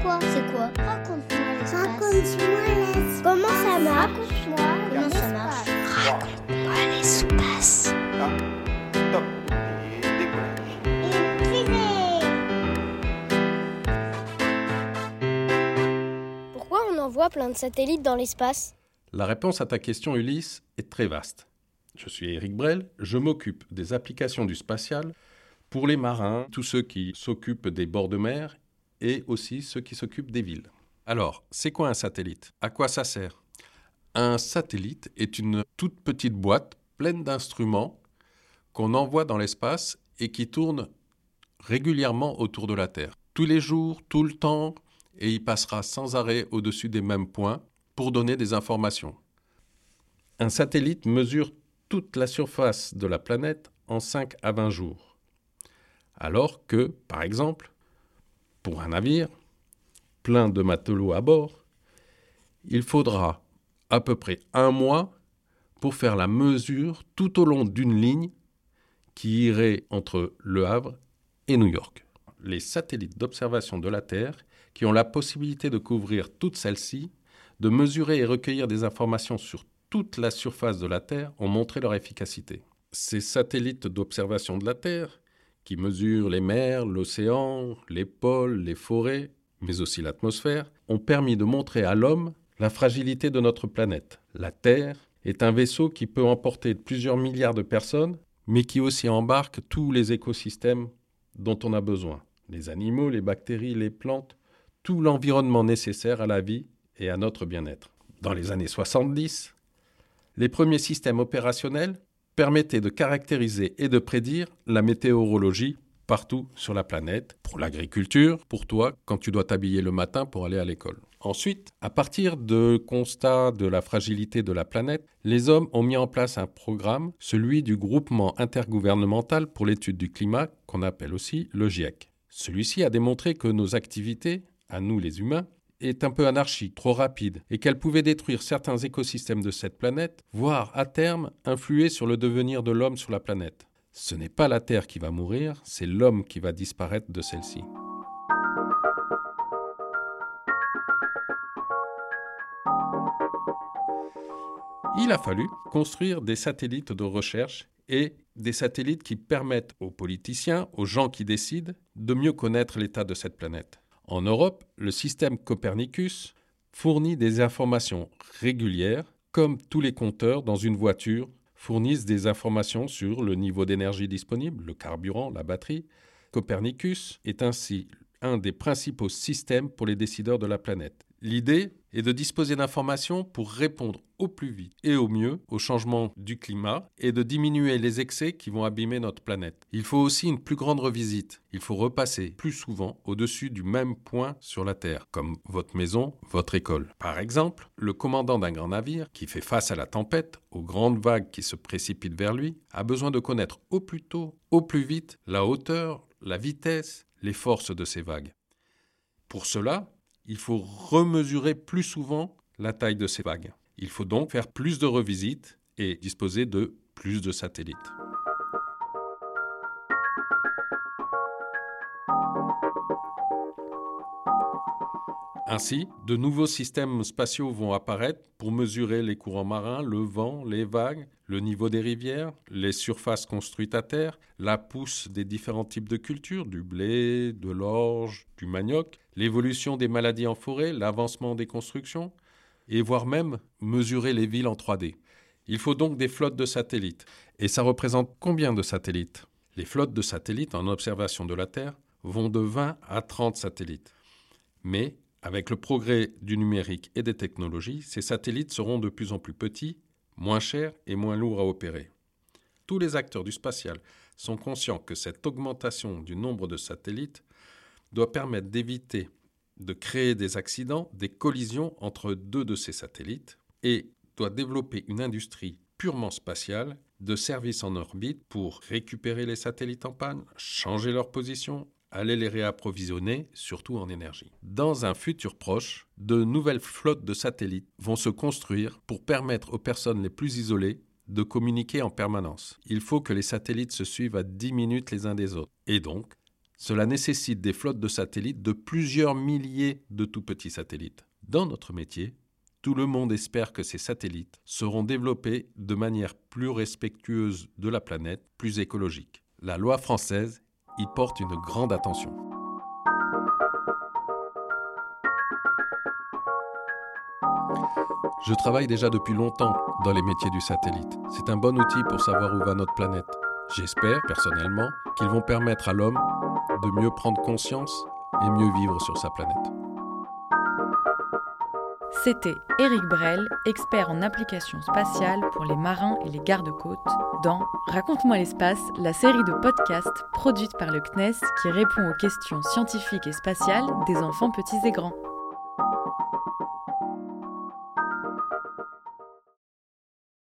Pourquoi C'est quoi Raconte-moi l'espace. Raconte-moi l'espace. Comment ça marche Raconte-moi comment ça marche. Raconte-moi l'espace. Top. Pourquoi on envoie plein de satellites dans l'espace La réponse à ta question, Ulysse, est très vaste. Je suis Eric Brel, je m'occupe des applications du spatial pour les marins, tous ceux qui s'occupent des bords de mer et aussi ceux qui s'occupent des villes. Alors, c'est quoi un satellite? À quoi ça sert? Un satellite est une toute petite boîte pleine d'instruments qu'on envoie dans l'espace et qui tourne régulièrement autour de la Terre. Tous les jours, tout le temps, et il passera sans arrêt au-dessus des mêmes points pour donner des informations. Un satellite mesure toute la surface de la planète en 5 à 20 jours. Alors que, par exemple, pour un navire plein de matelots à bord, il faudra à peu près un mois pour faire la mesure tout au long d'une ligne qui irait entre Le Havre et New York. Les satellites d'observation de la Terre, qui ont la possibilité de couvrir toute celle-ci, de mesurer et recueillir des informations sur toute la surface de la Terre, ont montré leur efficacité. Ces satellites d'observation de la Terre, qui mesurent les mers, l'océan, les pôles, les forêts, mais aussi l'atmosphère, ont permis de montrer à l'homme la fragilité de notre planète. La Terre est un vaisseau qui peut emporter plusieurs milliards de personnes, mais qui aussi embarque tous les écosystèmes dont on a besoin. Les animaux, les bactéries, les plantes, tout l'environnement nécessaire à la vie et à notre bien-être. Dans les années 70, les premiers systèmes opérationnels permettaient de caractériser et de prédire la météorologie partout sur la planète, pour l'agriculture, pour toi quand tu dois t'habiller le matin pour aller à l'école. Ensuite, à partir de constats de la fragilité de la planète, les hommes ont mis en place un programme, celui du groupement intergouvernemental pour l'étude du climat, qu'on appelle aussi le GIEC. Celui-ci a démontré que nos activités, à nous les humains, est un peu anarchique, trop rapide, et qu'elle pouvait détruire certains écosystèmes de cette planète, voire à terme influer sur le devenir de l'homme sur la planète. Ce n'est pas la Terre qui va mourir, c'est l'homme qui va disparaître de celle-ci. Il a fallu construire des satellites de recherche et des satellites qui permettent aux politiciens, aux gens qui décident, de mieux connaître l'état de cette planète. En Europe, le système Copernicus fournit des informations régulières, comme tous les compteurs dans une voiture fournissent des informations sur le niveau d'énergie disponible, le carburant, la batterie. Copernicus est ainsi un des principaux systèmes pour les décideurs de la planète. L'idée est de disposer d'informations pour répondre au plus vite et au mieux au changement du climat et de diminuer les excès qui vont abîmer notre planète. Il faut aussi une plus grande revisite. Il faut repasser plus souvent au-dessus du même point sur la Terre, comme votre maison, votre école. Par exemple, le commandant d'un grand navire qui fait face à la tempête, aux grandes vagues qui se précipitent vers lui, a besoin de connaître au plus tôt, au plus vite, la hauteur, la vitesse, les forces de ces vagues. Pour cela, il faut remesurer plus souvent la taille de ces vagues. Il faut donc faire plus de revisites et disposer de plus de satellites. Ainsi, de nouveaux systèmes spatiaux vont apparaître pour mesurer les courants marins, le vent, les vagues, le niveau des rivières, les surfaces construites à terre, la pousse des différents types de cultures, du blé, de l'orge, du manioc, l'évolution des maladies en forêt, l'avancement des constructions, et voire même mesurer les villes en 3D. Il faut donc des flottes de satellites. Et ça représente combien de satellites? Les flottes de satellites en observation de la Terre vont de 20 à 30 satellites. Mais avec le progrès du numérique et des technologies, ces satellites seront de plus en plus petits, moins chers et moins lourds à opérer. Tous les acteurs du spatial sont conscients que cette augmentation du nombre de satellites doit permettre d'éviter de créer des accidents, des collisions entre deux de ces satellites et doit développer une industrie purement spatiale de services en orbite pour récupérer les satellites en panne, changer leur position, aller les réapprovisionner, surtout en énergie. Dans un futur proche, de nouvelles flottes de satellites vont se construire pour permettre aux personnes les plus isolées de communiquer en permanence. Il faut que les satellites se suivent à 10 minutes les uns des autres. Et donc, Cela nécessite des flottes de satellites de plusieurs milliers de tout petits satellites. Dans notre métier, tout le monde espère que ces satellites seront développés de manière plus respectueuse de la planète, plus écologique. La loi française y porte une grande attention. Je travaille déjà depuis longtemps dans les métiers du satellite. C'est un bon outil pour savoir où va notre planète. J'espère, personnellement, qu'ils vont permettre à l'homme de mieux prendre conscience et mieux vivre sur sa planète. C'était Éric Brel, expert en applications spatiales pour les marins et les gardes-côtes, dans Raconte-moi l'espace, la série de podcasts produite par le CNES qui répond aux questions scientifiques et spatiales des enfants petits et grands.